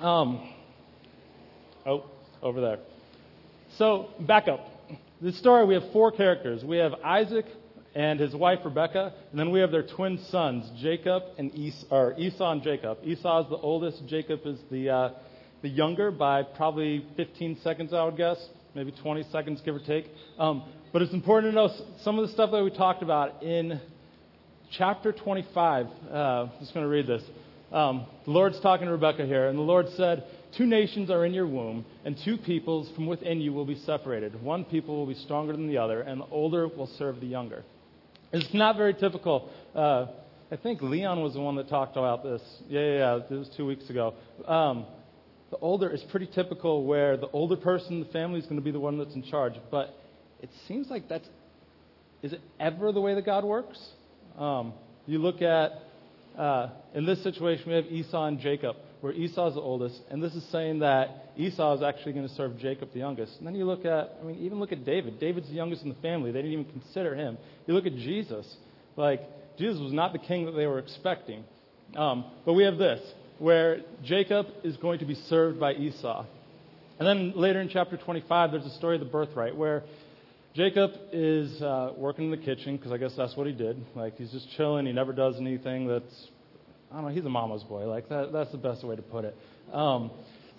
Um, oh, over there. So, back up. This story, we have four characters. We have Isaac and his wife Rebecca, and then we have their twin sons, Jacob and Esau, or Esau and Jacob. Esau is the oldest, Jacob is the, uh, the younger by probably 15 seconds, I would guess, maybe 20 seconds, give or take. Um, but it's important to know some of the stuff that we talked about in chapter 25. Uh, I'm just going to read this. Um, the Lord's talking to Rebecca here, and the Lord said, Two nations are in your womb, and two peoples from within you will be separated. One people will be stronger than the other, and the older will serve the younger. It's not very typical. Uh, I think Leon was the one that talked about this. Yeah, yeah, yeah. It was two weeks ago. Um, the older is pretty typical where the older person in the family is going to be the one that's in charge. But it seems like that's. Is it ever the way that God works? Um, you look at, uh, in this situation, we have Esau and Jacob, where Esau is the oldest, and this is saying that Esau is actually going to serve Jacob the youngest. And then you look at, I mean, even look at David. David's the youngest in the family. They didn't even consider him. You look at Jesus. Like, Jesus was not the king that they were expecting. Um, but we have this, where Jacob is going to be served by Esau. And then later in chapter 25, there's a story of the birthright, where Jacob is uh, working in the kitchen because I guess that's what he did. Like he's just chilling. He never does anything that's I don't know. He's a mama's boy. Like that, that's the best way to put it. Um,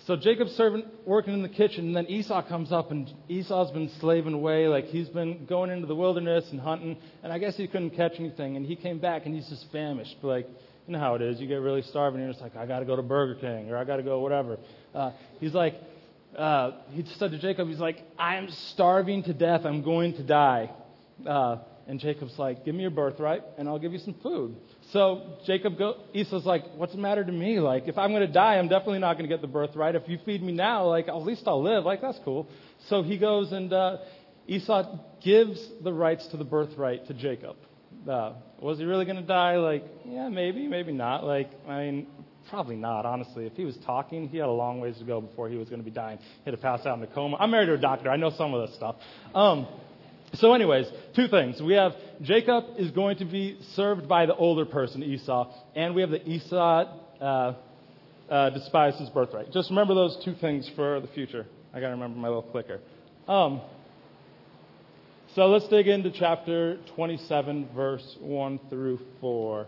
so Jacob's serving, working in the kitchen, and then Esau comes up, and Esau's been slaving away. Like he's been going into the wilderness and hunting, and I guess he couldn't catch anything. And he came back, and he's just famished. Like you know how it is. You get really starving, and you're just like, I got to go to Burger King, or I got to go whatever. Uh, he's like, uh, he said to Jacob, he's like, I am starving to death. I'm going to die. Uh, and Jacob's like, give me your birthright, and I'll give you some food. So Jacob, go, Esau's like, what's the matter to me? Like, if I'm going to die, I'm definitely not going to get the birthright. If you feed me now, like, at least I'll live. Like, that's cool. So he goes and uh, Esau gives the rights to the birthright to Jacob. Uh, was he really going to die? Like, yeah, maybe, maybe not. Like, I mean, Probably not, honestly. If he was talking, he had a long ways to go before he was going to be dying. He'd have passed out in a coma. I'm married to a doctor. I know some of this stuff. Um, so, anyways, two things. We have Jacob is going to be served by the older person, Esau, and we have the Esau uh, uh, his birthright. Just remember those two things for the future. I got to remember my little clicker. Um, so let's dig into chapter 27, verse 1 through 4.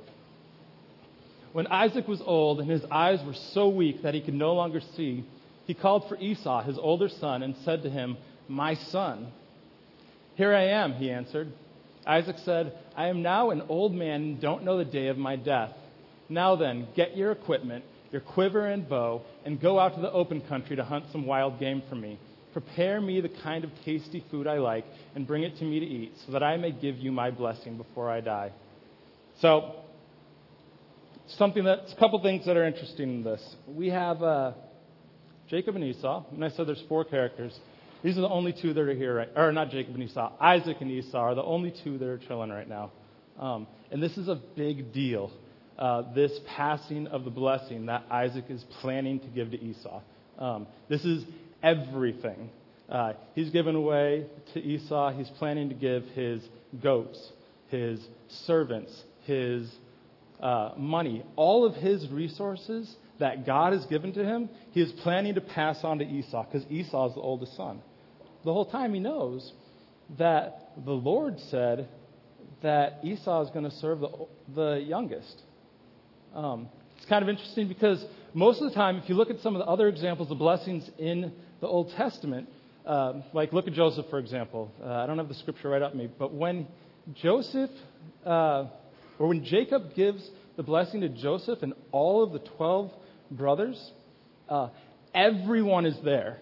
When Isaac was old and his eyes were so weak that he could no longer see, he called for Esau, his older son, and said to him, My son. Here I am, he answered. Isaac said, I am now an old man and don't know the day of my death. Now then, get your equipment, your quiver and bow, and go out to the open country to hunt some wild game for me. Prepare me the kind of tasty food I like and bring it to me to eat, so that I may give you my blessing before I die. So, something that's a couple things that are interesting in this. We have uh, Jacob and Esau, and I said there's four characters. These are the only two that are here, right? Or not Jacob and Esau. Isaac and Esau are the only two that are chilling right now. Um, and this is a big deal. Uh, this passing of the blessing that Isaac is planning to give to Esau. Um, this is everything. Uh, he's given away to Esau. He's planning to give his goats, his servants, his uh, money, all of his resources that God has given to him, he is planning to pass on to Esau because Esau is the oldest son. The whole time he knows that the Lord said that Esau is going to serve the, the youngest. Um, it's kind of interesting because most of the time, if you look at some of the other examples of blessings in the Old Testament, uh, like look at Joseph, for example. Uh, I don't have the scripture right up me, but when Joseph uh, or when Jacob gives the blessing to Joseph and all of the 12 brothers, uh, everyone is there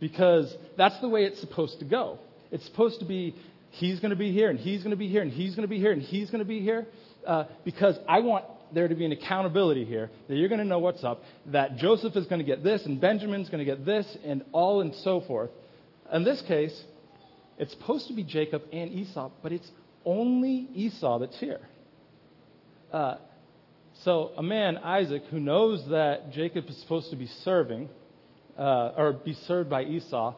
because that's the way it's supposed to go. It's supposed to be he's going to be here and he's going to be here and he's going to be here and he's going to be here uh, because I want there to be an accountability here that you're going to know what's up, that Joseph is going to get this and Benjamin's going to get this and all and so forth. In this case, it's supposed to be Jacob and Esau, but it's only Esau that's here. Uh, so a man, Isaac, who knows that Jacob is supposed to be serving, uh, or be served by Esau,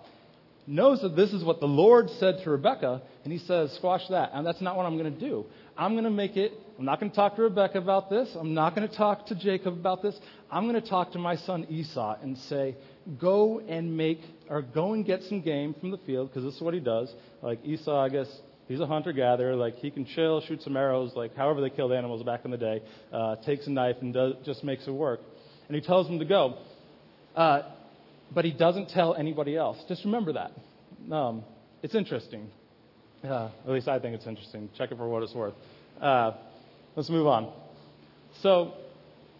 knows that this is what the Lord said to Rebekah, and he says, squash that. And that's not what I'm going to do. I'm going to make it I'm not going to talk to Rebecca about this. I'm not going to talk to Jacob about this. I'm going to talk to my son Esau and say, go and make, or go and get some game from the field, because this is what he does. Like Esau, I guess, he's a hunter gatherer. Like he can chill, shoot some arrows, like however they killed animals back in the day. Uh, takes a knife and does, just makes it work. And he tells him to go. Uh, but he doesn't tell anybody else. Just remember that. Um, it's interesting. Uh, at least I think it's interesting. Check it for what it's worth. Uh, let's move on. So,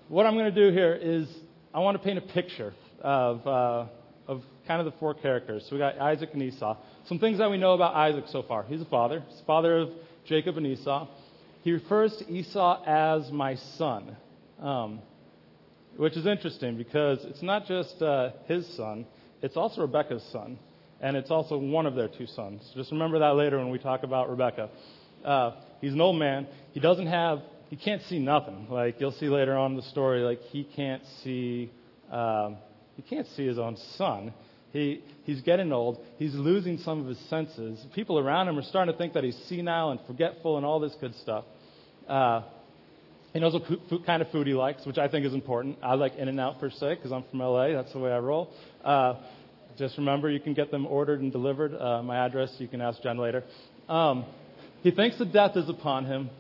what I'm going to do here is I want to paint a picture of, uh, of kind of the four characters. So we got Isaac and Esau. Some things that we know about Isaac so far. He's a father. He's the father of Jacob and Esau. He refers to Esau as my son, um, which is interesting because it's not just uh, his son, it's also Rebecca's son and it's also one of their two sons. Just remember that later when we talk about Rebecca. Uh, he's an old man. He doesn't have, he can't see nothing. Like you'll see later on in the story, like he can't see, um, he can't see his own son. He, he's getting old. He's losing some of his senses. People around him are starting to think that he's senile and forgetful and all this good stuff. Uh, he knows what food, kind of food he likes, which I think is important. I like In-N-Out per se because I'm from LA. That's the way I roll. Uh, just remember, you can get them ordered and delivered. Uh, my address, you can ask Jen later. Um, he thinks that death is upon him.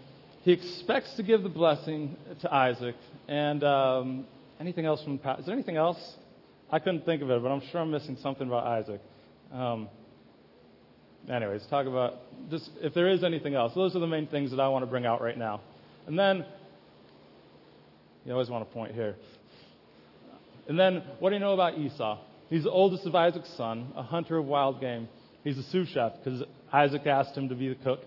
He expects to give the blessing to Isaac. And um, anything else from the Is there anything else? I couldn't think of it, but I'm sure I'm missing something about Isaac. Um, anyways, talk about just if there is anything else. Those are the main things that I want to bring out right now. And then, you always want to point here. And then, what do you know about Esau? He's the oldest of Isaac's son, a hunter of wild game. He's a sous chef because Isaac asked him to be the cook,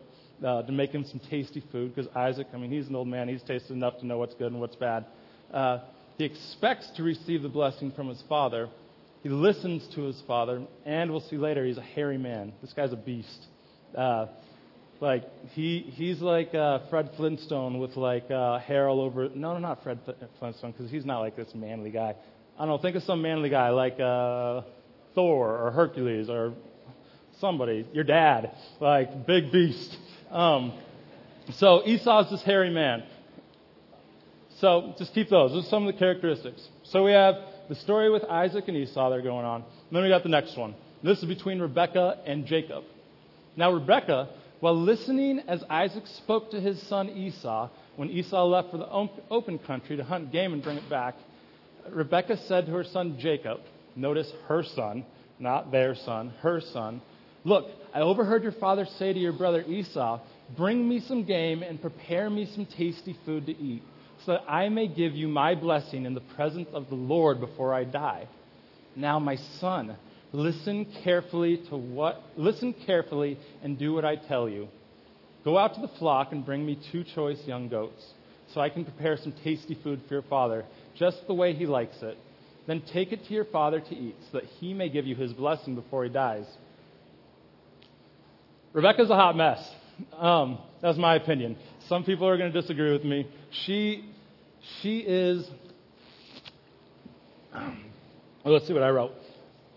uh, to make him some tasty food because Isaac, I mean, he's an old man. He's tasted enough to know what's good and what's bad. Uh, he expects to receive the blessing from his father. He listens to his father, and we'll see later he's a hairy man. This guy's a beast. Uh, like he he's like uh, Fred Flintstone with like uh, hair all over. No, no, not Fred Flintstone because he's not like this manly guy. I don't know, think of some manly guy like uh, Thor or Hercules or somebody, your dad, like big beast. Um, so Esau's this hairy man. So just keep those. Those are some of the characteristics. So we have the story with Isaac and Esau that are going on. And then we got the next one. This is between Rebekah and Jacob. Now Rebekah, while listening as Isaac spoke to his son Esau, when Esau left for the open country to hunt game and bring it back, Rebekah said to her son Jacob, notice her son, not their son, her son, Look, I overheard your father say to your brother Esau, Bring me some game and prepare me some tasty food to eat, so that I may give you my blessing in the presence of the Lord before I die. Now, my son, listen carefully to what listen carefully and do what I tell you. Go out to the flock and bring me two choice young goats, so I can prepare some tasty food for your father just the way he likes it. Then take it to your father to eat, so that he may give you his blessing before he dies. Rebecca's a hot mess. Um, that's my opinion. Some people are going to disagree with me. She, she is. Well, let's see what I wrote.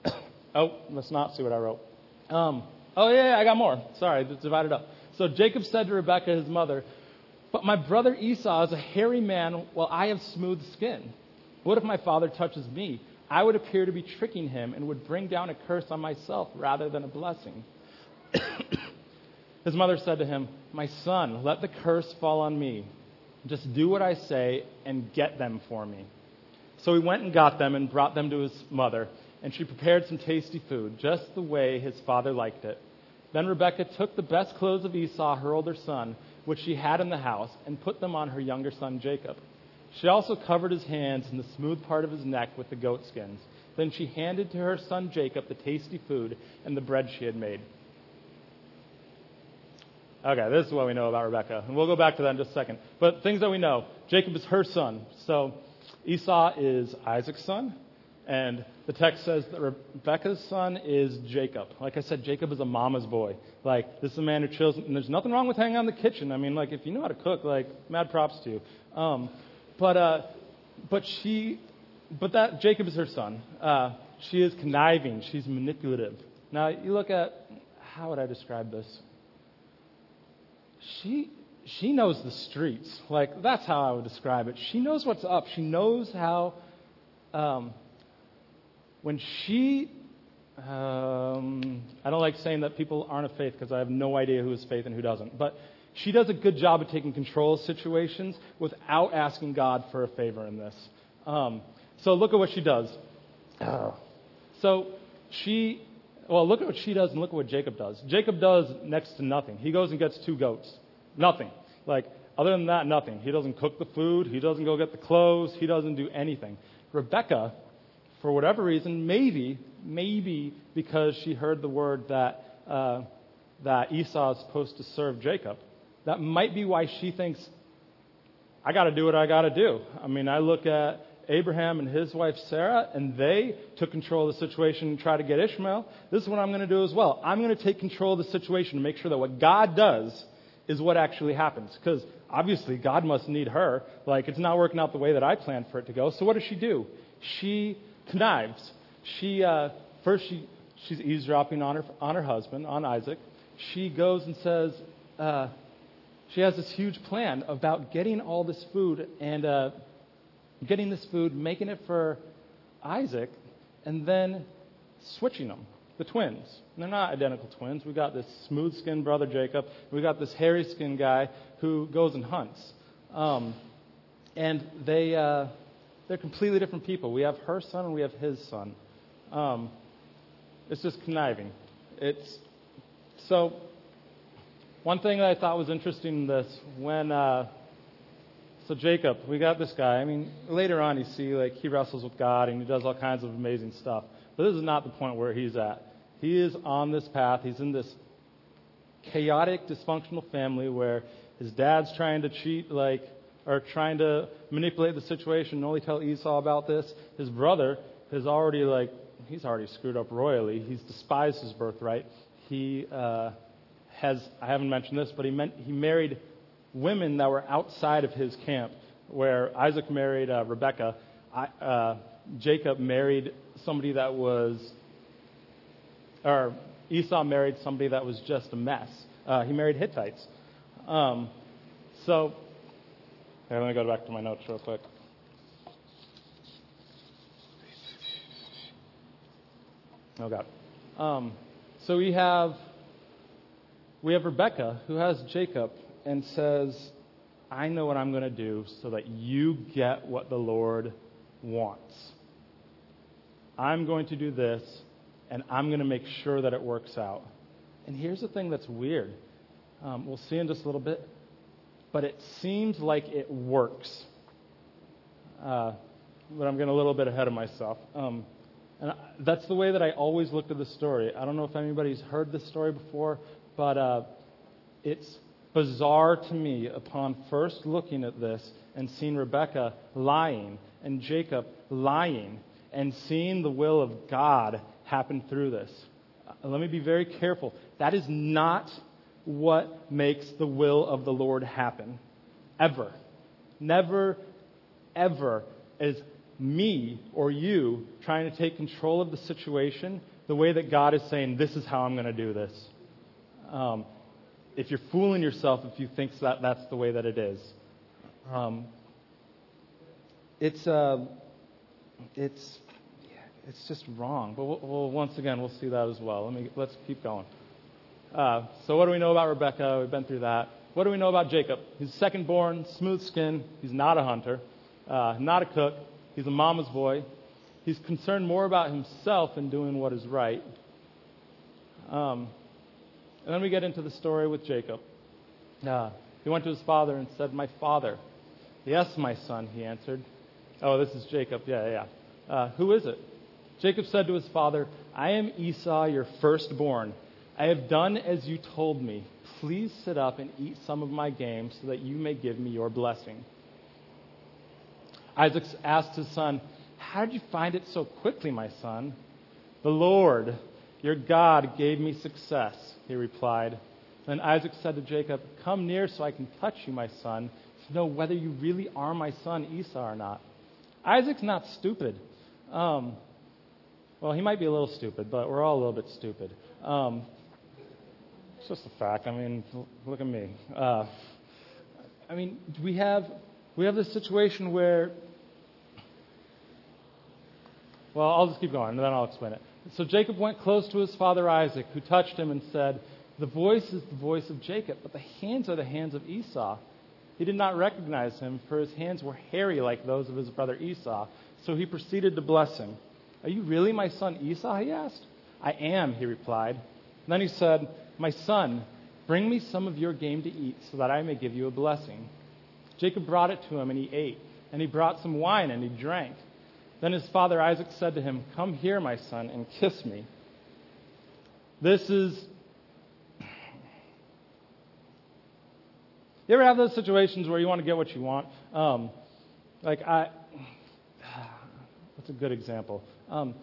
oh, let's not see what I wrote. Um, oh, yeah, yeah, I got more. Sorry, it's divided up. So Jacob said to Rebekah, his mother, but my brother Esau is a hairy man, while I have smooth skin. What if my father touches me? I would appear to be tricking him and would bring down a curse on myself rather than a blessing. His mother said to him, My son, let the curse fall on me. Just do what I say and get them for me. So he went and got them and brought them to his mother, and she prepared some tasty food, just the way his father liked it. Then Rebekah took the best clothes of Esau, her older son, which she had in the house, and put them on her younger son Jacob. She also covered his hands and the smooth part of his neck with the goat skins. Then she handed to her son Jacob the tasty food and the bread she had made. Okay, this is what we know about Rebecca. And we'll go back to that in just a second. But things that we know Jacob is her son. So Esau is Isaac's son. And the text says that Rebecca's son is Jacob. Like I said, Jacob is a mama's boy. Like, this is a man who chills, and there's nothing wrong with hanging out in the kitchen. I mean, like, if you know how to cook, like, mad props to you. Um, but, uh, but she, but that, Jacob is her son. Uh, she is conniving. She's manipulative. Now, you look at, how would I describe this? She, she knows the streets. Like, that's how I would describe it. She knows what's up. She knows how, um, when she, um, I don't like saying that people aren't of faith because I have no idea who is faith and who doesn't. But she does a good job of taking control of situations without asking God for a favor in this. Um, so look at what she does. So she, well, look at what she does and look at what Jacob does. Jacob does next to nothing. He goes and gets two goats. Nothing. Like, other than that, nothing. He doesn't cook the food. He doesn't go get the clothes. He doesn't do anything. Rebecca, for whatever reason, maybe, maybe because she heard the word that, uh, that Esau is supposed to serve Jacob, that might be why she thinks, I got to do what I got to do. I mean, I look at Abraham and his wife Sarah, and they took control of the situation and tried to get Ishmael. This is what I'm going to do as well. I'm going to take control of the situation to make sure that what God does is what actually happens. Because obviously, God must need her. Like, it's not working out the way that I planned for it to go. So, what does she do? She connives. She, uh, first, she, she's eavesdropping on her, on her husband, on Isaac. She goes and says, uh, she has this huge plan about getting all this food and uh, getting this food, making it for Isaac, and then switching them, the twins. And they're not identical twins. We got this smooth skinned brother Jacob. We got this hairy skinned guy who goes and hunts. Um, and they, uh, they're completely different people. We have her son and we have his son. Um, it's just conniving. It's so. One thing that I thought was interesting in this when uh, so Jacob, we got this guy. I mean, later on you see like he wrestles with God and he does all kinds of amazing stuff. But this is not the point where he's at. He is on this path. He's in this chaotic, dysfunctional family where his dad's trying to cheat, like, or trying to manipulate the situation and only tell Esau about this. His brother has already, like, he's already screwed up royally. He's despised his birthright. He uh, has, I haven't mentioned this, but he, meant, he married women that were outside of his camp, where Isaac married uh, Rebekah. I, uh, Jacob married somebody that was, or Esau married somebody that was just a mess. Uh, he married Hittites. Um, so, here, let me go back to my notes real quick. Oh God. Um, so we have we have Rebecca who has Jacob and says, I know what I'm going to do so that you get what the Lord wants. I'm going to do this, and I'm going to make sure that it works out. And here's the thing that's weird. Um, we'll see in just a little bit, but it seems like it works. Uh, but I'm getting a little bit ahead of myself. Um, and that's the way that I always looked at the story. I don't know if anybody's heard this story before, but uh, it's bizarre to me upon first looking at this and seeing Rebecca lying and Jacob lying and seeing the will of God happen through this. Uh, let me be very careful. That is not what makes the will of the Lord happen. Ever. Never, ever is me or you trying to take control of the situation the way that God is saying, This is how I'm going to do this. Um, if you're fooling yourself if you think that that's the way that it is. Um, it's, uh, it's, yeah, it's just wrong. But we'll, we'll, once again, we'll see that as well. Let me, let's keep going. Uh, so, what do we know about Rebecca? We've been through that. What do we know about Jacob? He's second born, smooth skin. He's not a hunter, uh, not a cook. He's a mama's boy. He's concerned more about himself than doing what is right. Um, and then we get into the story with Jacob. Uh, he went to his father and said, My father. Yes, my son, he answered. Oh, this is Jacob. Yeah, yeah. Uh, who is it? Jacob said to his father, I am Esau, your firstborn. I have done as you told me. Please sit up and eat some of my game so that you may give me your blessing. Isaac asked his son, How did you find it so quickly, my son? The Lord, your God, gave me success he replied. Then Isaac said to Jacob, Come near so I can touch you, my son, to know whether you really are my son Esau or not. Isaac's not stupid. Um, well, he might be a little stupid, but we're all a little bit stupid. Um, it's just a fact. I mean, look at me. Uh, I mean, we have we have this situation where. Well, I'll just keep going, and then I'll explain it. So Jacob went close to his father Isaac, who touched him and said, "The voice is the voice of Jacob, but the hands are the hands of Esau." He did not recognize him, for his hands were hairy like those of his brother Esau. So he proceeded to bless him. Are you really my son Esau? he asked. I am, he replied. And then he said, My son, bring me some of your game to eat, so that I may give you a blessing. Jacob brought it to him, and he ate. And he brought some wine, and he drank. Then his father Isaac said to him, Come here, my son, and kiss me. This is You ever have those situations where you want to get what you want? Um, like I, what's a good example? Um,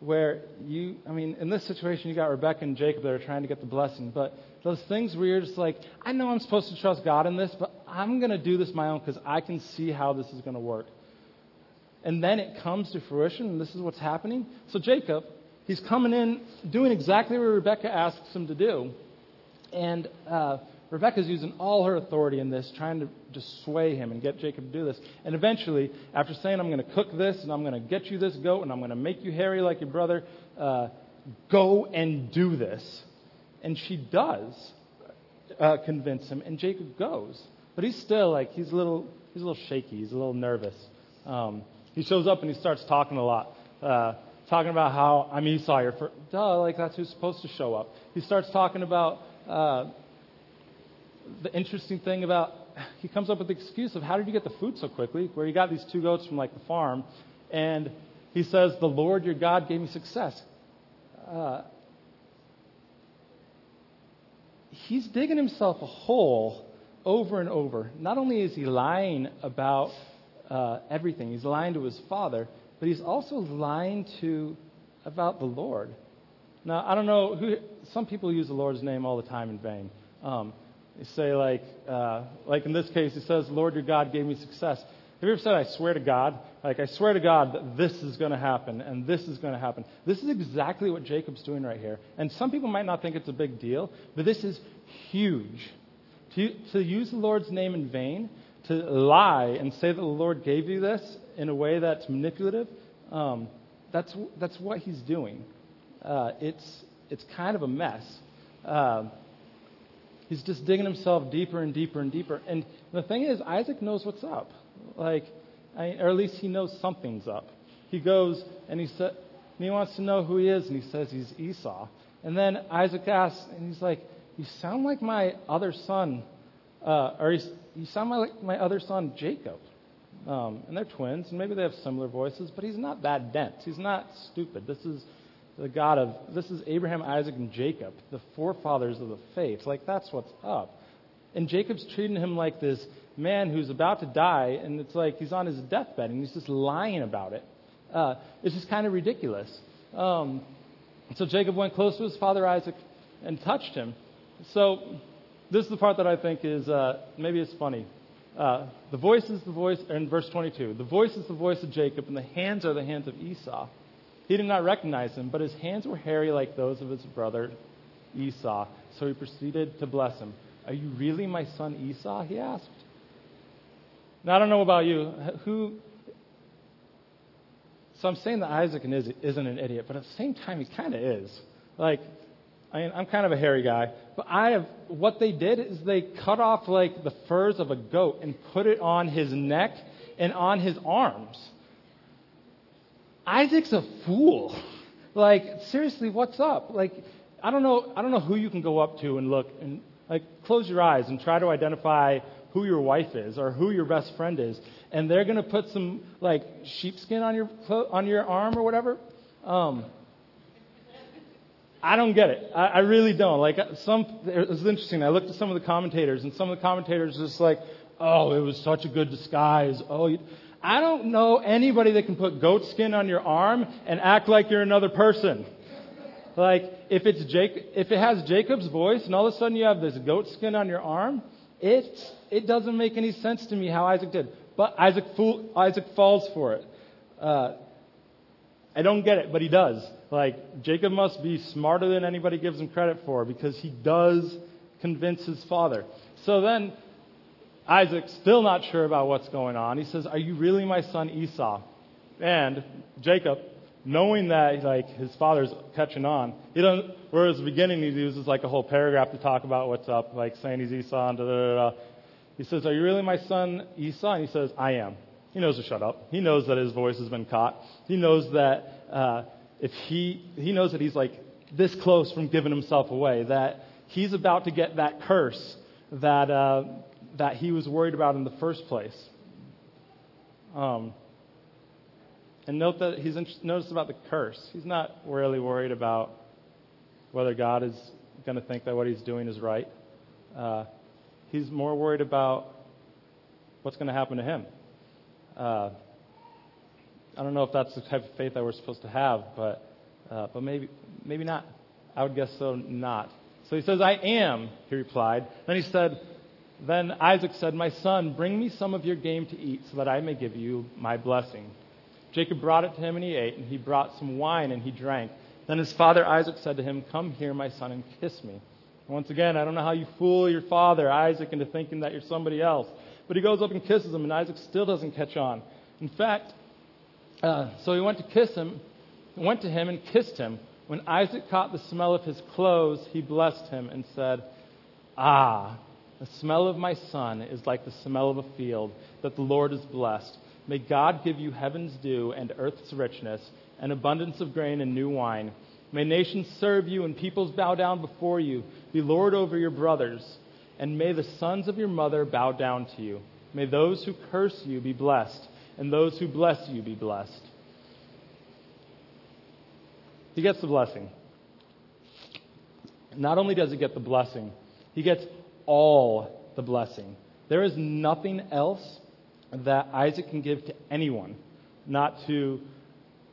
where you, I mean, in this situation, you got Rebecca and Jacob that are trying to get the blessing, but those things where you're just like, I know I'm supposed to trust God in this, but I'm going to do this my own because I can see how this is going to work. And then it comes to fruition, and this is what's happening. So Jacob, he's coming in doing exactly what Rebecca asks him to do, and uh, Rebecca's using all her authority in this, trying to just sway him and get Jacob to do this. And eventually, after saying, I'm going to cook this and I'm going to get you this goat and I'm going to make you hairy like your brother, uh, go and do this. And she does uh, convince him, and Jacob goes. But he's still like, he's a little, he's a little shaky, he's a little nervous. Um, he shows up and he starts talking a lot. Uh, talking about how I'm Esau, your first, duh, like that's who's supposed to show up. He starts talking about uh, the interesting thing about he comes up with the excuse of how did you get the food so quickly? Where he got these two goats from like the farm, and he says, "The Lord your God gave me success." Uh, he's digging himself a hole over and over. Not only is he lying about uh, everything, he's lying to his father, but he's also lying to about the Lord. Now, I don't know who. Some people use the Lord's name all the time in vain. Um, they say, like, uh, like in this case, he says, Lord your God gave me success. Have you ever said, I swear to God? Like, I swear to God that this is going to happen and this is going to happen. This is exactly what Jacob's doing right here. And some people might not think it's a big deal, but this is huge. To, to use the Lord's name in vain, to lie and say that the Lord gave you this in a way that's manipulative, um, that's, that's what he's doing. Uh, it's, it's kind of a mess. Uh, he's just digging himself deeper and deeper and deeper. And the thing is, Isaac knows what's up. Like, I, or at least he knows something's up. He goes and he said, and he wants to know who he is, and he says he's Esau. And then Isaac asks, and he's like, "You sound like my other son, uh, or you sound like my other son Jacob." Um, and they're twins, and maybe they have similar voices, but he's not that dense. He's not stupid. This is the God of, this is Abraham, Isaac, and Jacob, the forefathers of the faith. Like, that's what's up. And Jacob's treating him like this man who's about to die, and it's like he's on his deathbed, and he's just lying about it. Uh, it's just kind of ridiculous. Um, so Jacob went close to his father Isaac and touched him. So this is the part that I think is uh, maybe it's funny. Uh, the voice is the voice, in verse 22, the voice is the voice of Jacob, and the hands are the hands of Esau. He did not recognize him, but his hands were hairy like those of his brother Esau. So he proceeded to bless him. Are you really my son Esau? He asked. Now, I don't know about you. Who. So I'm saying that Isaac isn't an idiot, but at the same time, he kind of is. Like, I mean, I'm kind of a hairy guy, but I have. What they did is they cut off like the furs of a goat and put it on his neck and on his arms. Isaac's a fool. Like, seriously, what's up? Like, I don't know, I don't know who you can go up to and look and like close your eyes and try to identify who your wife is or who your best friend is, and they're gonna put some like sheepskin on your on your arm or whatever. Um, I don't get it. I, I really don't. Like some, it was interesting. I looked at some of the commentators, and some of the commentators were just like, "Oh, it was such a good disguise." Oh, you, I don't know anybody that can put goat skin on your arm and act like you're another person. Like, if it's Jacob, if it has Jacob's voice and all of a sudden you have this goat skin on your arm, it, it doesn't make any sense to me how Isaac did. But Isaac, fool, Isaac falls for it. Uh, I don't get it, but he does. Like, Jacob must be smarter than anybody gives him credit for because he does convince his father. So then, Isaac, still not sure about what's going on, he says, Are you really my son Esau? And Jacob, knowing that like his father's catching on, he doesn't. Whereas the beginning he uses like a whole paragraph to talk about what's up, like saying he's Esau and da da da. He says, "Are you really my son Esau?" And he says, "I am." He knows to shut up. He knows that his voice has been caught. He knows that uh, if he he knows that he's like this close from giving himself away, that he's about to get that curse that uh, that he was worried about in the first place. Um, and note that he's notice about the curse. He's not really worried about whether God is going to think that what he's doing is right. Uh, he's more worried about what's going to happen to him. Uh, I don't know if that's the type of faith that we're supposed to have, but uh, but maybe maybe not. I would guess so not. So he says, "I am," he replied. Then he said, then Isaac said, "My son, bring me some of your game to eat, so that I may give you my blessing." Jacob brought it to him, and he ate, and he brought some wine, and he drank. Then his father Isaac said to him, Come here, my son, and kiss me. once again, I don't know how you fool your father, Isaac, into thinking that you're somebody else. But he goes up and kisses him, and Isaac still doesn't catch on. In fact, uh, so he went to kiss him, went to him and kissed him. When Isaac caught the smell of his clothes, he blessed him and said, Ah, the smell of my son is like the smell of a field that the Lord has blessed. May God give you heaven's dew and earth's richness, an abundance of grain and new wine. May nations serve you and peoples bow down before you. Be Lord over your brothers. And may the sons of your mother bow down to you. May those who curse you be blessed, and those who bless you be blessed. He gets the blessing. Not only does he get the blessing, he gets all the blessing. There is nothing else that Isaac can give to anyone, not to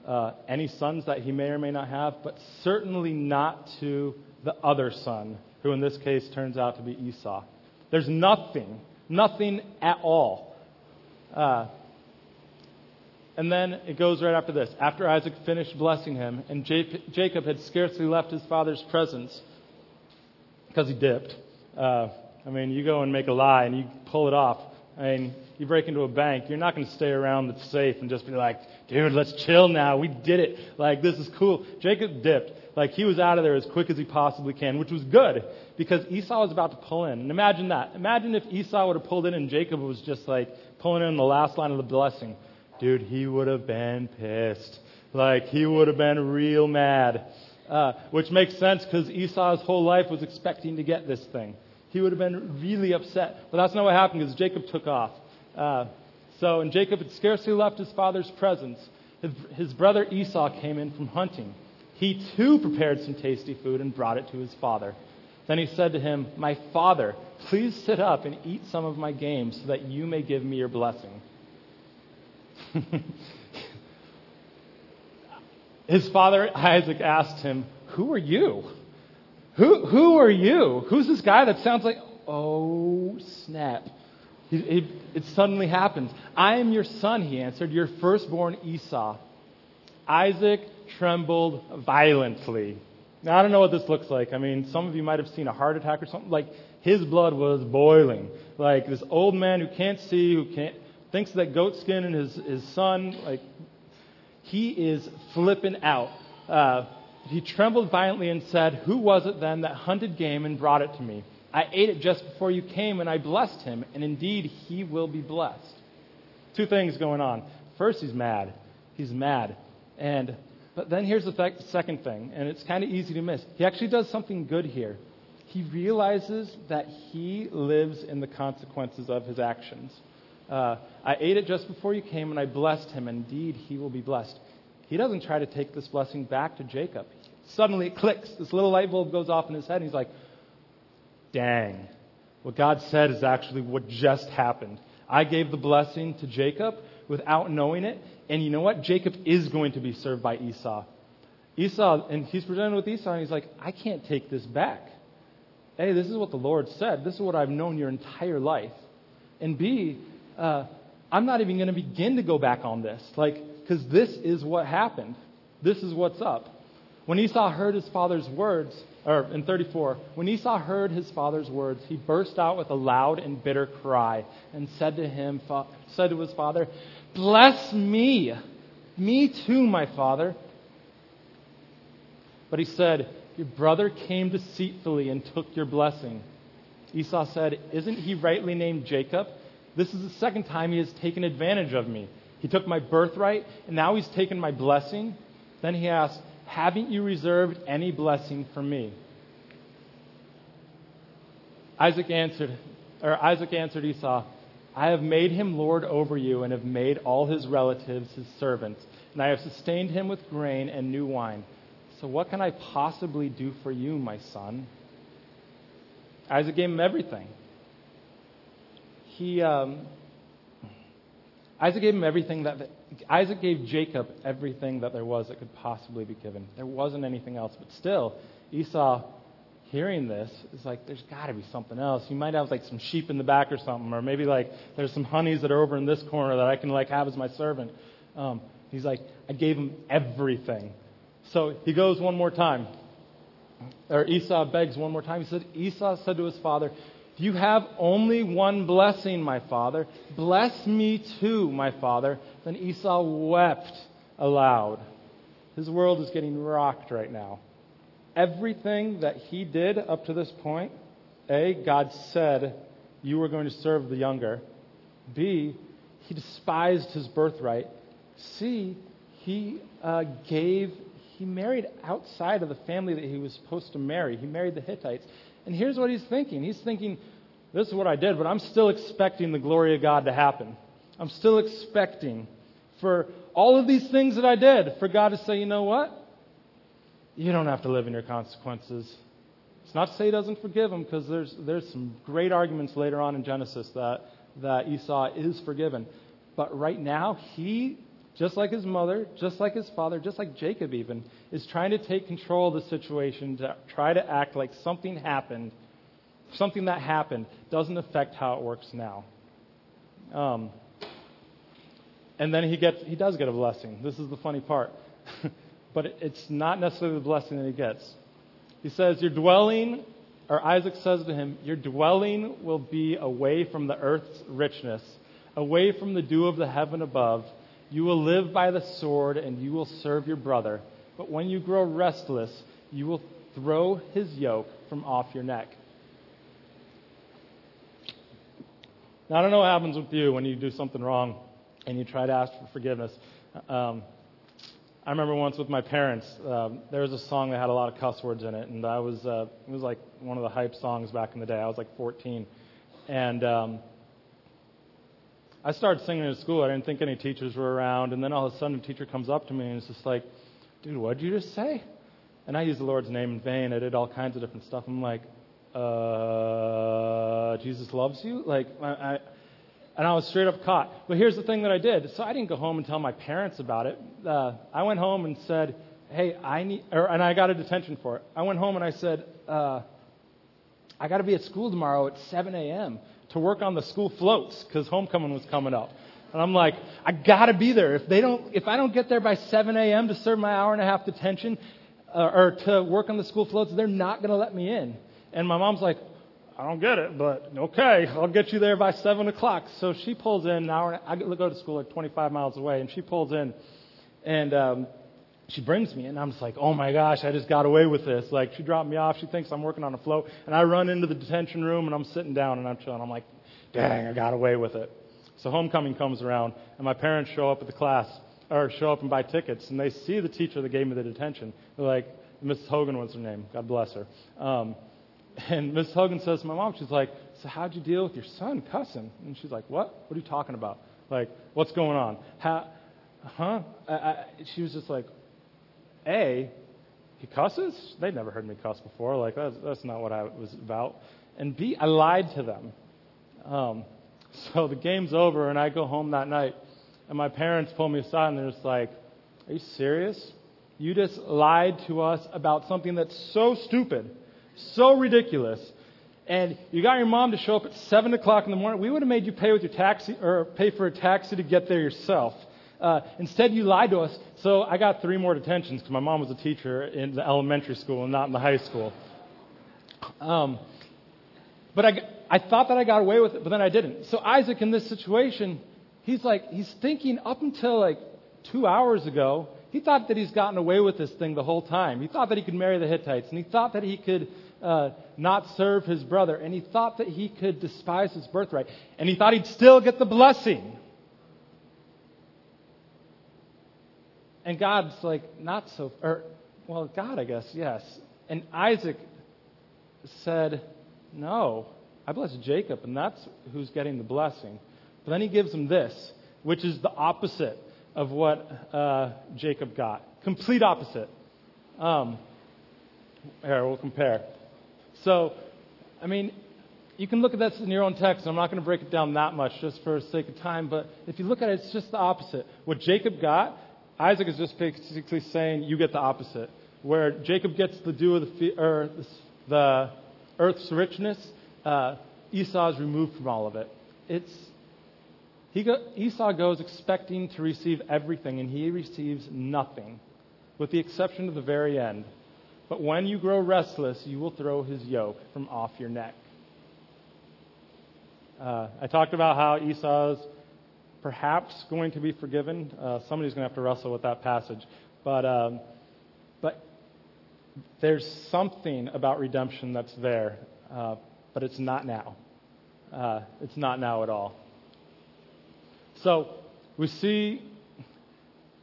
uh, any sons that he may or may not have, but certainly not to the other son, who in this case turns out to be Esau. There's nothing, nothing at all. Uh, and then it goes right after this. After Isaac finished blessing him, and Jacob had scarcely left his father's presence because he dipped. Uh, I mean, you go and make a lie and you pull it off. I mean, you break into a bank, you're not going to stay around the safe and just be like, dude, let's chill now. We did it. Like, this is cool. Jacob dipped. Like, he was out of there as quick as he possibly can, which was good because Esau was about to pull in. And imagine that. Imagine if Esau would have pulled in and Jacob was just like pulling in the last line of the blessing. Dude, he would have been pissed. Like, he would have been real mad. Uh, which makes sense because Esau's whole life was expecting to get this thing. He would have been really upset. But that's not what happened because Jacob took off. Uh, so, and Jacob had scarcely left his father's presence. His, his brother Esau came in from hunting. He too prepared some tasty food and brought it to his father. Then he said to him, My father, please sit up and eat some of my game so that you may give me your blessing. his father Isaac asked him, Who are you? Who, who are you? Who's this guy that sounds like, oh, snap. He, he, it suddenly happens. I am your son, he answered, your firstborn Esau. Isaac trembled violently. Now, I don't know what this looks like. I mean, some of you might have seen a heart attack or something. Like, his blood was boiling. Like, this old man who can't see, who can't, thinks that goat skin and his, his son, like, he is flipping out. Uh, he trembled violently and said, Who was it then that hunted game and brought it to me? I ate it just before you came, and I blessed him, and indeed he will be blessed. Two things going on. First, he's mad. He's mad. And but then here's the th- second thing, and it's kind of easy to miss. He actually does something good here. He realizes that he lives in the consequences of his actions. Uh, I ate it just before you came, and I blessed him. Indeed, he will be blessed. He doesn't try to take this blessing back to Jacob. Suddenly it clicks. This little light bulb goes off in his head, and he's like, dang, what God said is actually what just happened. I gave the blessing to Jacob without knowing it, and you know what? Jacob is going to be served by Esau. Esau, and he's presented with Esau, and he's like, I can't take this back. A, this is what the Lord said. This is what I've known your entire life. And B, uh, I'm not even going to begin to go back on this. Like, because this is what happened. This is what's up. When Esau heard his father's words, or in 34, when Esau heard his father's words, he burst out with a loud and bitter cry and said to him, said to his father, Bless me, me too, my father. But he said, Your brother came deceitfully and took your blessing. Esau said, Isn't he rightly named Jacob? This is the second time he has taken advantage of me. He took my birthright, and now he's taken my blessing. Then he asked, Haven't you reserved any blessing for me? Isaac answered, or Isaac answered Esau, I have made him lord over you and have made all his relatives his servants, and I have sustained him with grain and new wine. So what can I possibly do for you, my son? Isaac gave him everything. He, um, Isaac gave him everything that, Isaac gave Jacob everything that there was that could possibly be given. There wasn't anything else, but still, Esau, hearing this, is like, there's got to be something else. You might have like some sheep in the back or something, or maybe like there's some honeys that are over in this corner that I can like have as my servant. Um, he's like, I gave him everything. So he goes one more time or Esau begs one more time. He said, Esau said to his father, You have only one blessing, my father. Bless me too, my father. Then Esau wept aloud. His world is getting rocked right now. Everything that he did up to this point, A, God said, You were going to serve the younger. B, he despised his birthright. C, he uh, gave he married outside of the family that he was supposed to marry. He married the Hittites. And here's what he's thinking he's thinking, this is what I did, but I'm still expecting the glory of God to happen. I'm still expecting for all of these things that I did, for God to say, you know what? You don't have to live in your consequences. It's not to say he doesn't forgive him, because there's, there's some great arguments later on in Genesis that, that Esau is forgiven. But right now, he just like his mother, just like his father, just like Jacob even, is trying to take control of the situation to try to act like something happened, something that happened doesn't affect how it works now. Um, and then he gets, he does get a blessing. This is the funny part, but it's not necessarily the blessing that he gets. He says, "Your dwelling," or Isaac says to him, "Your dwelling will be away from the earth's richness, away from the dew of the heaven above. You will live by the sword and you will serve your brother. But when you grow restless, you will throw his yoke from off your neck. Now, I don't know what happens with you when you do something wrong and you try to ask for forgiveness. Um, I remember once with my parents, um, there was a song that had a lot of cuss words in it, and I was uh, it was like one of the hype songs back in the day. I was like 14, and um, I started singing in school. I didn't think any teachers were around. And then all of a sudden, a teacher comes up to me and is just like, dude, what did you just say? And I used the Lord's name in vain. I did all kinds of different stuff. I'm like, uh, Jesus loves you? Like, I, I, and I was straight up caught. But here's the thing that I did. So I didn't go home and tell my parents about it. Uh, I went home and said, hey, I need, or, and I got a detention for it. I went home and I said, uh, I got to be at school tomorrow at 7 a.m to work on the school floats because homecoming was coming up. And I'm like, I gotta be there. If they don't, if I don't get there by 7 a.m. to serve my hour and a half detention, uh, or to work on the school floats, they're not gonna let me in. And my mom's like, I don't get it, but okay, I'll get you there by 7 o'clock. So she pulls in an hour. I go to school like 25 miles away, and she pulls in, and um, she brings me, and I'm just like, oh my gosh, I just got away with this. Like, she dropped me off. She thinks I'm working on a float. And I run into the detention room, and I'm sitting down, and I'm chilling. I'm like, dang, I got away with it. So homecoming comes around, and my parents show up at the class, or show up and buy tickets, and they see the teacher that gave me the detention. They're like, Mrs. Hogan was her name. God bless her. Um, and Miss Hogan says to my mom, she's like, so how'd you deal with your son cussing? And she's like, what? What are you talking about? Like, what's going on? How, huh? I, I, she was just like, a, he cusses? They'd never heard me cuss before. Like, that's, that's not what I was about. And B, I lied to them. Um, so the game's over, and I go home that night, and my parents pull me aside, and they're just like, Are you serious? You just lied to us about something that's so stupid, so ridiculous, and you got your mom to show up at 7 o'clock in the morning. We would have made you pay with your taxi, or pay for a taxi to get there yourself. Uh, instead, you lied to us. So I got three more detentions because my mom was a teacher in the elementary school and not in the high school. Um, but I, I thought that I got away with it, but then I didn't. So Isaac, in this situation, he's like, he's thinking up until like two hours ago, he thought that he's gotten away with this thing the whole time. He thought that he could marry the Hittites, and he thought that he could uh, not serve his brother, and he thought that he could despise his birthright, and he thought he'd still get the blessing. And God's like, not so, or, well, God, I guess, yes. And Isaac said, no, I bless Jacob, and that's who's getting the blessing. But then he gives him this, which is the opposite of what uh, Jacob got. Complete opposite. Um, here, we'll compare. So, I mean, you can look at this in your own text. I'm not going to break it down that much just for sake of time, but if you look at it, it's just the opposite. What Jacob got, Isaac is just basically saying you get the opposite. Where Jacob gets the dew of the, or the earth's richness, uh, Esau is removed from all of it. It's go, Esau goes expecting to receive everything, and he receives nothing, with the exception of the very end. But when you grow restless, you will throw his yoke from off your neck. Uh, I talked about how Esau's perhaps going to be forgiven. Uh, somebody's going to have to wrestle with that passage. But, um, but there's something about redemption that's there, uh, but it's not now. Uh, it's not now at all. So we see,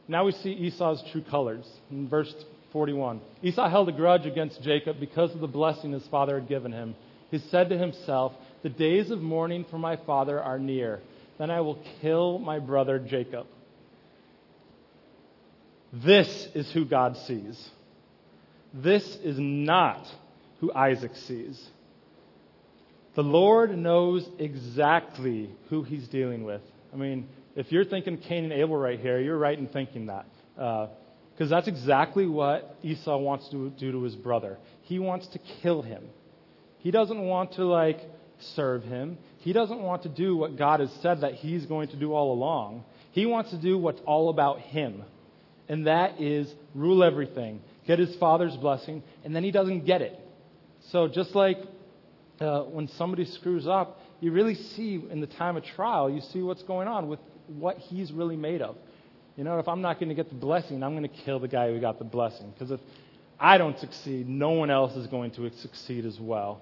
now we see Esau's true colors. In verse 41, Esau held a grudge against Jacob because of the blessing his father had given him. He said to himself, The days of mourning for my father are near. Then I will kill my brother Jacob. This is who God sees. This is not who Isaac sees. The Lord knows exactly who he's dealing with. I mean, if you're thinking Cain and Abel right here, you're right in thinking that. Because uh, that's exactly what Esau wants to do to his brother. He wants to kill him. He doesn't want to, like, serve him. He doesn't want to do what God has said that he's going to do all along. He wants to do what's all about him. And that is rule everything, get his father's blessing, and then he doesn't get it. So just like uh, when somebody screws up, you really see in the time of trial, you see what's going on with what he's really made of. You know, if I'm not going to get the blessing, I'm going to kill the guy who got the blessing. Because if I don't succeed, no one else is going to succeed as well.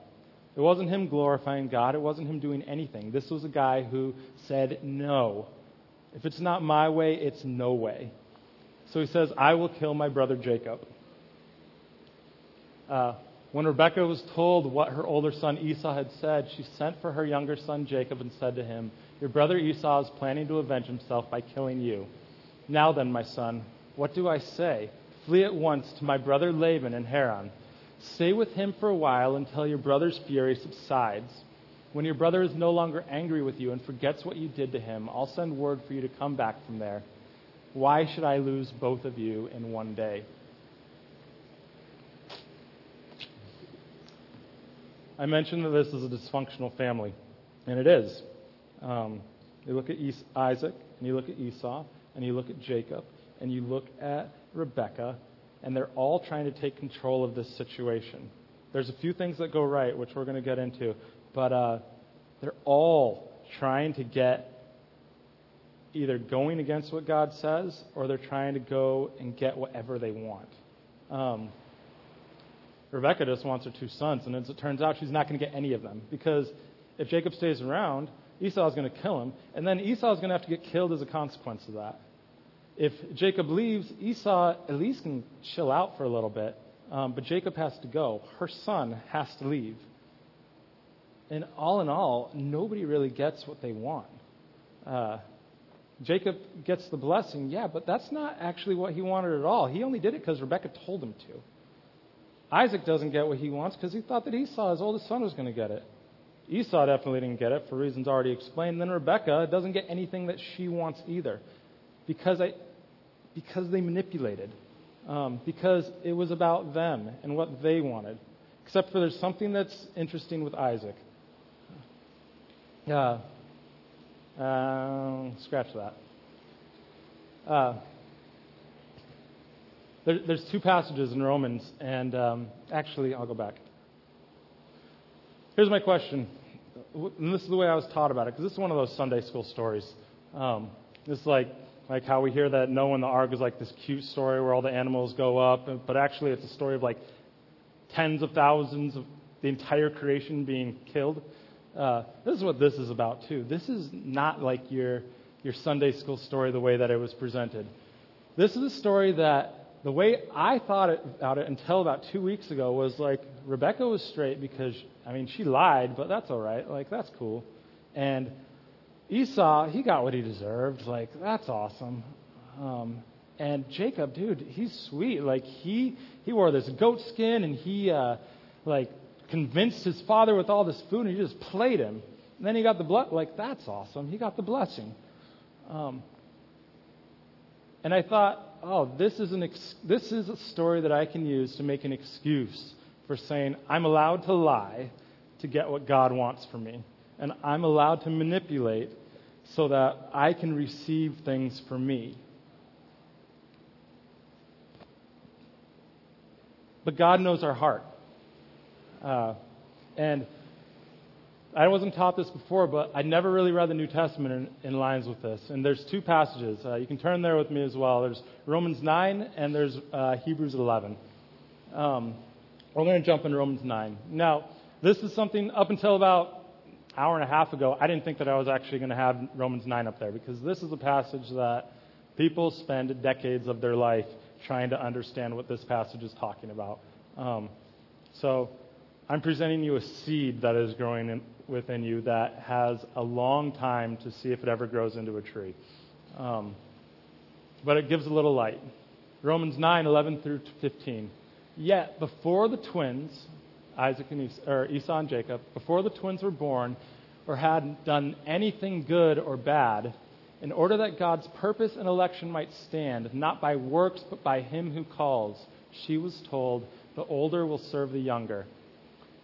It wasn't him glorifying God, it wasn't him doing anything. This was a guy who said, No. If it's not my way, it's no way. So he says, I will kill my brother Jacob. Uh, when Rebekah was told what her older son Esau had said, she sent for her younger son Jacob and said to him, Your brother Esau is planning to avenge himself by killing you. Now then, my son, what do I say? Flee at once to my brother Laban in Haran. Stay with him for a while until your brother's fury subsides. When your brother is no longer angry with you and forgets what you did to him, I'll send word for you to come back from there. Why should I lose both of you in one day? I mentioned that this is a dysfunctional family, and it is. Um, you look at Isaac, and you look at Esau, and you look at Jacob, and you look at Rebekah, and they're all trying to take control of this situation. There's a few things that go right, which we're going to get into, but uh, they're all trying to get either going against what God says or they're trying to go and get whatever they want. Um, Rebecca just wants her two sons, and as it turns out, she's not going to get any of them because if Jacob stays around, Esau is going to kill him, and then Esau is going to have to get killed as a consequence of that. If Jacob leaves, Esau at least can chill out for a little bit, um, but Jacob has to go. Her son has to leave. And all in all, nobody really gets what they want. Uh, Jacob gets the blessing, yeah, but that's not actually what he wanted at all. He only did it because Rebecca told him to. Isaac doesn't get what he wants because he thought that Esau, his oldest son, was going to get it. Esau definitely didn't get it for reasons already explained. Then Rebecca doesn't get anything that she wants either because, I, because they manipulated, um, because it was about them and what they wanted. Except for there's something that's interesting with Isaac. Uh, uh, scratch that. Uh, there, there's two passages in Romans, and um, actually, I'll go back. Here's my question, and this is the way I was taught about it, because this is one of those Sunday school stories. Um, it's like like how we hear that Noah and the ark is like this cute story where all the animals go up, but actually it's a story of like tens of thousands of the entire creation being killed. Uh, this is what this is about too. This is not like your your Sunday school story the way that it was presented. This is a story that the way I thought about it until about two weeks ago was like Rebecca was straight because I mean she lied, but that's all right. Like that's cool. And Esau, he got what he deserved. Like that's awesome. Um, and Jacob, dude, he's sweet. Like he he wore this goat skin and he uh, like convinced his father with all this food and he just played him. And then he got the blood. Like that's awesome. He got the blessing. Um, and I thought, oh, this is, an ex- this is a story that I can use to make an excuse for saying I'm allowed to lie to get what God wants for me. And I'm allowed to manipulate so that I can receive things for me. But God knows our heart. Uh, and I wasn't taught this before, but I never really read the New Testament in, in lines with this. And there's two passages. Uh, you can turn there with me as well. There's Romans 9 and there's uh, Hebrews 11. Um, we're going to jump into Romans 9. Now, this is something up until about an hour and a half ago, I didn't think that I was actually going to have Romans 9 up there because this is a passage that people spend decades of their life trying to understand what this passage is talking about. Um, so I'm presenting you a seed that is growing in, within you that has a long time to see if it ever grows into a tree. Um, but it gives a little light. Romans 9, 11 through 15. Yet, before the twins, Isaac and Esau, or Esau and Jacob, before the twins were born or had done anything good or bad, in order that God's purpose and election might stand, not by works, but by him who calls, she was told, The older will serve the younger.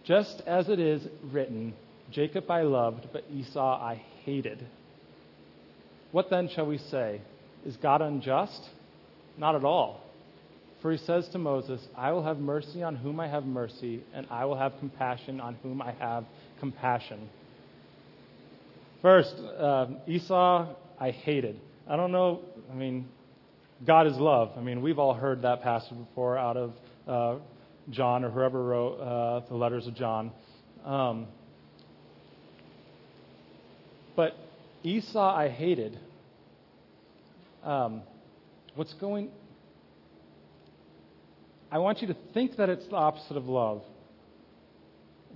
Just as it is written, Jacob I loved, but Esau I hated. What then shall we say? Is God unjust? Not at all. For he says to Moses, I will have mercy on whom I have mercy, and I will have compassion on whom I have compassion. First, uh, Esau, I hated. I don't know, I mean, God is love. I mean, we've all heard that passage before out of uh, John or whoever wrote uh, the letters of John. Um, but Esau, I hated. Um, what's going I want you to think that it's the opposite of love,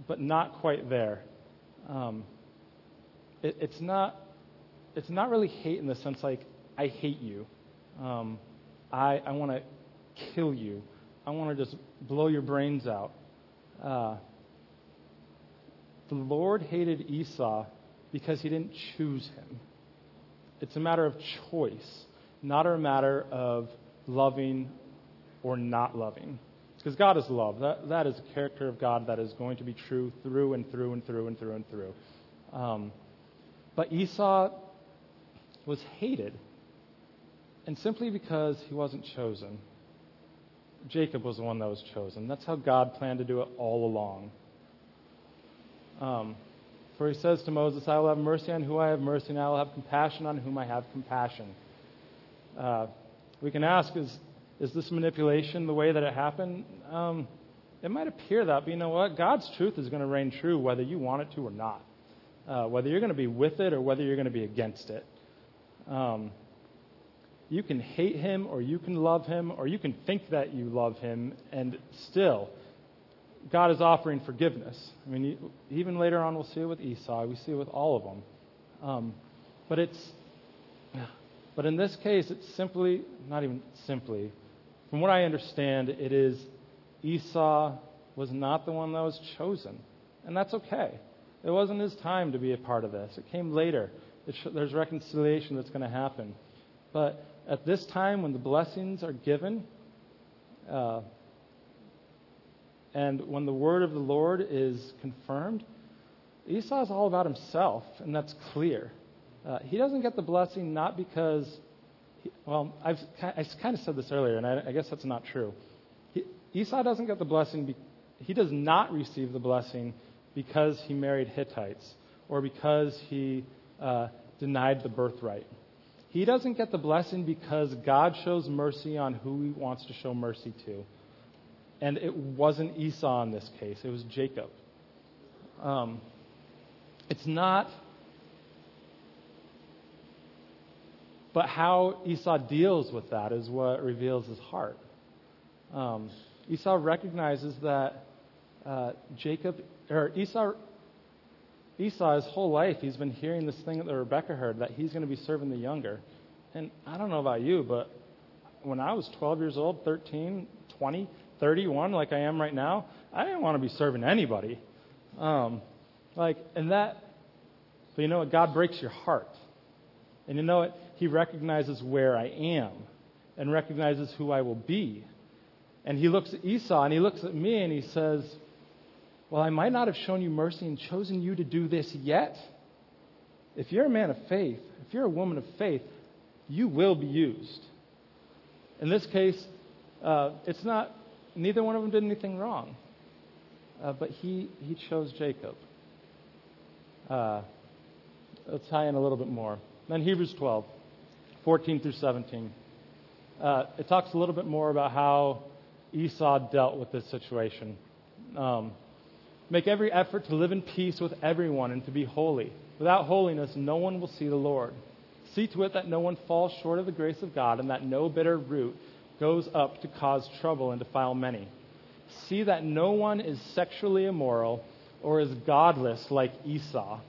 but not quite there. Um, it, it's not. It's not really hate in the sense like I hate you. Um, I I want to kill you. I want to just blow your brains out. Uh, the Lord hated Esau because he didn't choose him. It's a matter of choice, not a matter of loving or not loving. Because God is love. That, that is a character of God that is going to be true through and through and through and through and through. Um, but Esau was hated, and simply because he wasn't chosen. Jacob was the one that was chosen. That's how God planned to do it all along. Um, for he says to Moses, I will have mercy on whom I have mercy, and I will have compassion on whom I have compassion. Uh, we can ask, is, is this manipulation the way that it happened? Um, it might appear that, but you know what? God's truth is going to reign true whether you want it to or not. Uh, whether you're going to be with it or whether you're going to be against it. Um, you can hate him or you can love him or you can think that you love him and still God is offering forgiveness. I mean, even later on we'll see it with Esau. We see it with all of them. Um, but it's, but in this case, it's simply, not even simply, from what I understand, it is Esau was not the one that was chosen. And that's okay. It wasn't his time to be a part of this. It came later. It sh- there's reconciliation that's going to happen. But at this time, when the blessings are given, uh, and when the word of the Lord is confirmed, Esau is all about himself, and that's clear. Uh, he doesn't get the blessing not because he, well, I've, I kind of said this earlier, and I, I guess that's not true. He, Esau doesn't get the blessing, be, he does not receive the blessing because he married Hittites or because he uh, denied the birthright. He doesn't get the blessing because God shows mercy on who he wants to show mercy to. And it wasn't Esau in this case, it was Jacob. Um, it's not. But how Esau deals with that is what reveals his heart. Um, Esau recognizes that uh, Jacob, or Esau, Esau, his whole life, he's been hearing this thing that Rebecca heard that he's going to be serving the younger. And I don't know about you, but when I was 12 years old, 13, 20, 31, like I am right now, I didn't want to be serving anybody. Um, like, and that, but you know what? God breaks your heart. And you know what? He recognizes where I am and recognizes who I will be. And he looks at Esau and he looks at me and he says, Well, I might not have shown you mercy and chosen you to do this yet. If you're a man of faith, if you're a woman of faith, you will be used. In this case, uh, it's not, neither one of them did anything wrong. Uh, but he, he chose Jacob. Uh, let's tie in a little bit more. Then Hebrews 12, 14 through 17. Uh, it talks a little bit more about how Esau dealt with this situation. Um, Make every effort to live in peace with everyone and to be holy. Without holiness, no one will see the Lord. See to it that no one falls short of the grace of God and that no bitter root goes up to cause trouble and defile many. See that no one is sexually immoral or is godless like Esau,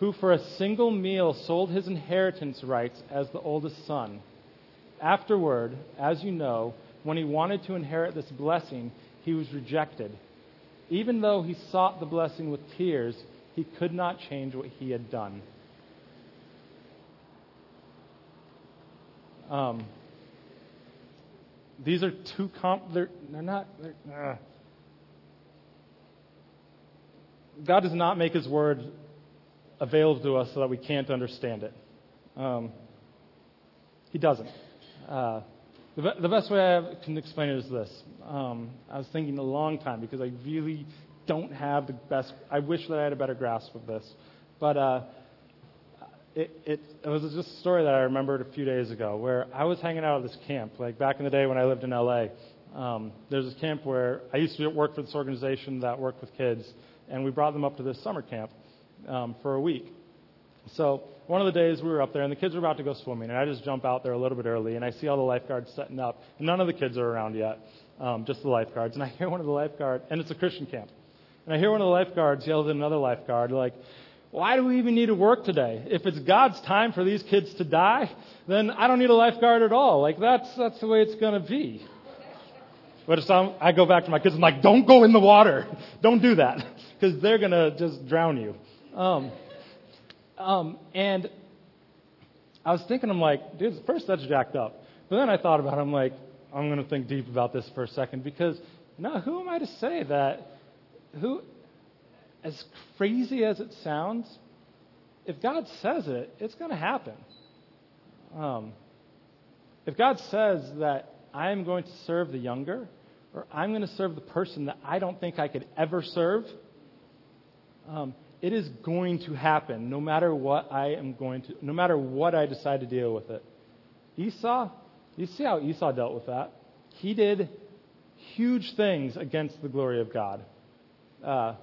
who for a single meal sold his inheritance rights as the oldest son. Afterward, as you know, when he wanted to inherit this blessing, he was rejected. Even though he sought the blessing with tears, he could not change what he had done. Um, these are two comp. They're, they're not. They're, uh. God does not make His word available to us so that we can't understand it. Um, he doesn't. Uh, the, be- the, best way I can explain it is this. Um, I was thinking a long time because I really don't have the best. I wish that I had a better grasp of this, but uh, it, it, it, was just a story that I remembered a few days ago where I was hanging out at this camp. Like back in the day when I lived in LA, um, there's this camp where I used to work for this organization that worked with kids, and we brought them up to this summer camp um, for a week. So one of the days we were up there, and the kids were about to go swimming, and I just jump out there a little bit early, and I see all the lifeguards setting up, and none of the kids are around yet, um, just the lifeguards. And I hear one of the lifeguards, and it's a Christian camp, and I hear one of the lifeguards yell at another lifeguard, like, why do we even need to work today? If it's God's time for these kids to die, then I don't need a lifeguard at all. Like that's that's the way it's going to be. But if some, I go back to my kids, I'm like, don't go in the water. Don't do that because they're going to just drown you. Um, um, and I was thinking, I'm like, dude, first that's jacked up. But then I thought about it. I'm like, I'm going to think deep about this for a second because now who am I to say that? Who as crazy as it sounds, if God says it, it's going to happen. Um, if God says that I'm going to serve the younger, or I'm going to serve the person that I don't think I could ever serve, um, it is going to happen no matter what I am going to, no matter what I decide to deal with it. Esau, you see how Esau dealt with that? He did huge things against the glory of God. Uh,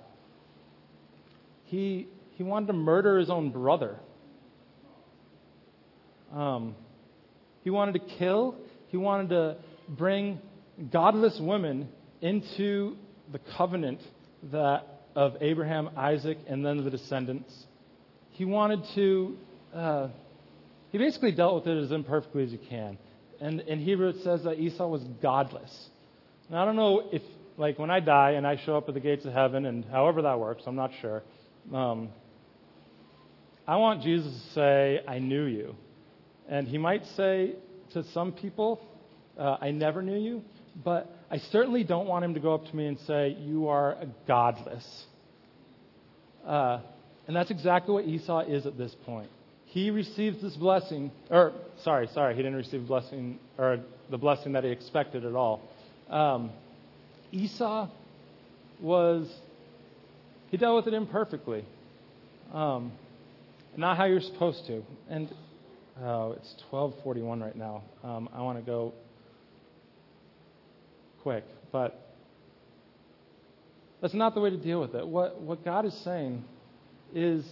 he, he wanted to murder his own brother. Um, he wanted to kill, he wanted to bring godless women into the covenant that of Abraham, Isaac, and then the descendants. He wanted to, uh, he basically dealt with it as imperfectly as you can. And in Hebrew it says that Esau was godless. Now I don't know if, like, when I die and I show up at the gates of heaven, and however that works, I'm not sure. Um, I want Jesus to say, I knew you. And he might say to some people, uh, I never knew you. But I certainly don't want him to go up to me and say, You are godless. Uh, and that's exactly what Esau is at this point. he receives this blessing, or sorry, sorry, he didn't receive blessing or the blessing that he expected at all. Um, Esau was he dealt with it imperfectly, um, not how you're supposed to. And oh, it's 12:41 right now. Um, I want to go quick, but that's not the way to deal with it. What what God is saying is,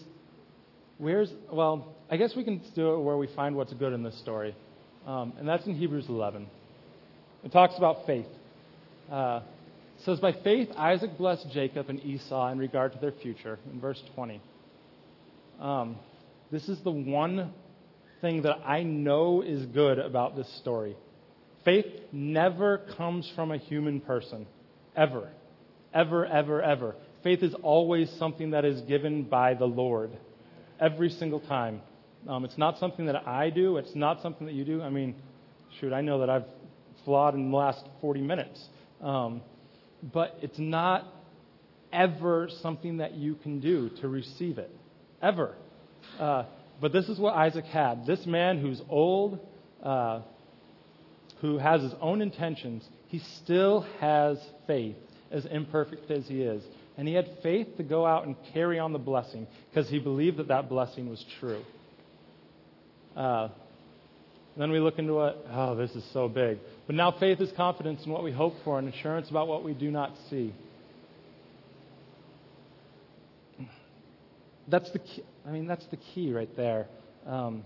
where's well, I guess we can do it where we find what's good in this story, um, and that's in Hebrews 11. It talks about faith. Uh, says, By faith, Isaac blessed Jacob and Esau in regard to their future, in verse 20. Um, this is the one thing that I know is good about this story. Faith never comes from a human person, ever. Ever, ever, ever. Faith is always something that is given by the Lord, every single time. Um, it's not something that I do. It's not something that you do. I mean, shoot, I know that I've flawed in the last 40 minutes. Um, but it's not ever something that you can do to receive it. Ever. Uh, but this is what Isaac had. This man who's old, uh, who has his own intentions, he still has faith, as imperfect as he is. And he had faith to go out and carry on the blessing because he believed that that blessing was true. Uh, then we look into what, oh, this is so big. But now faith is confidence in what we hope for and assurance about what we do not see. That's the key, I mean, that's the key right there. Um,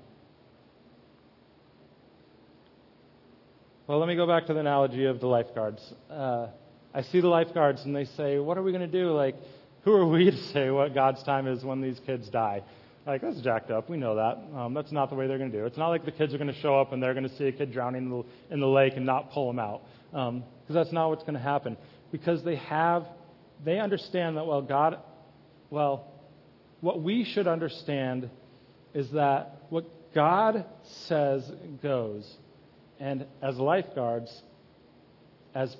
well, let me go back to the analogy of the lifeguards. Uh, I see the lifeguards and they say, What are we going to do? Like, who are we to say what God's time is when these kids die? Like, that's jacked up. We know that. Um, that's not the way they're going to do it. It's not like the kids are going to show up and they're going to see a kid drowning in the, in the lake and not pull him out. Because um, that's not what's going to happen. Because they have, they understand that, well, God, well, what we should understand is that what God says goes. And as lifeguards, as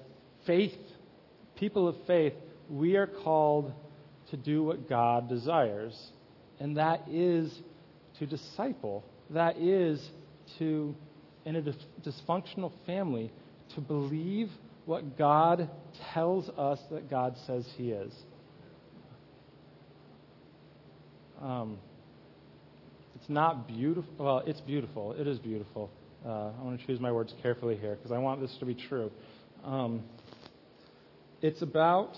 faith, people of faith, we are called to do what God desires and that is to disciple. That is to, in a dysfunctional family, to believe what God tells us that God says He is. Um, it's not beautiful. Well, it's beautiful. It is beautiful. Uh, I want to choose my words carefully here because I want this to be true. Um, it's about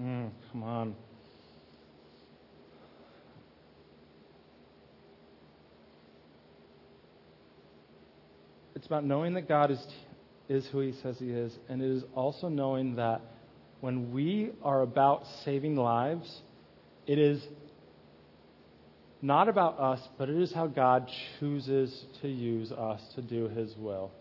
Mm, come on. It's about knowing that God is, is who He says He is, and it is also knowing that when we are about saving lives, it is not about us, but it is how God chooses to use us to do His will.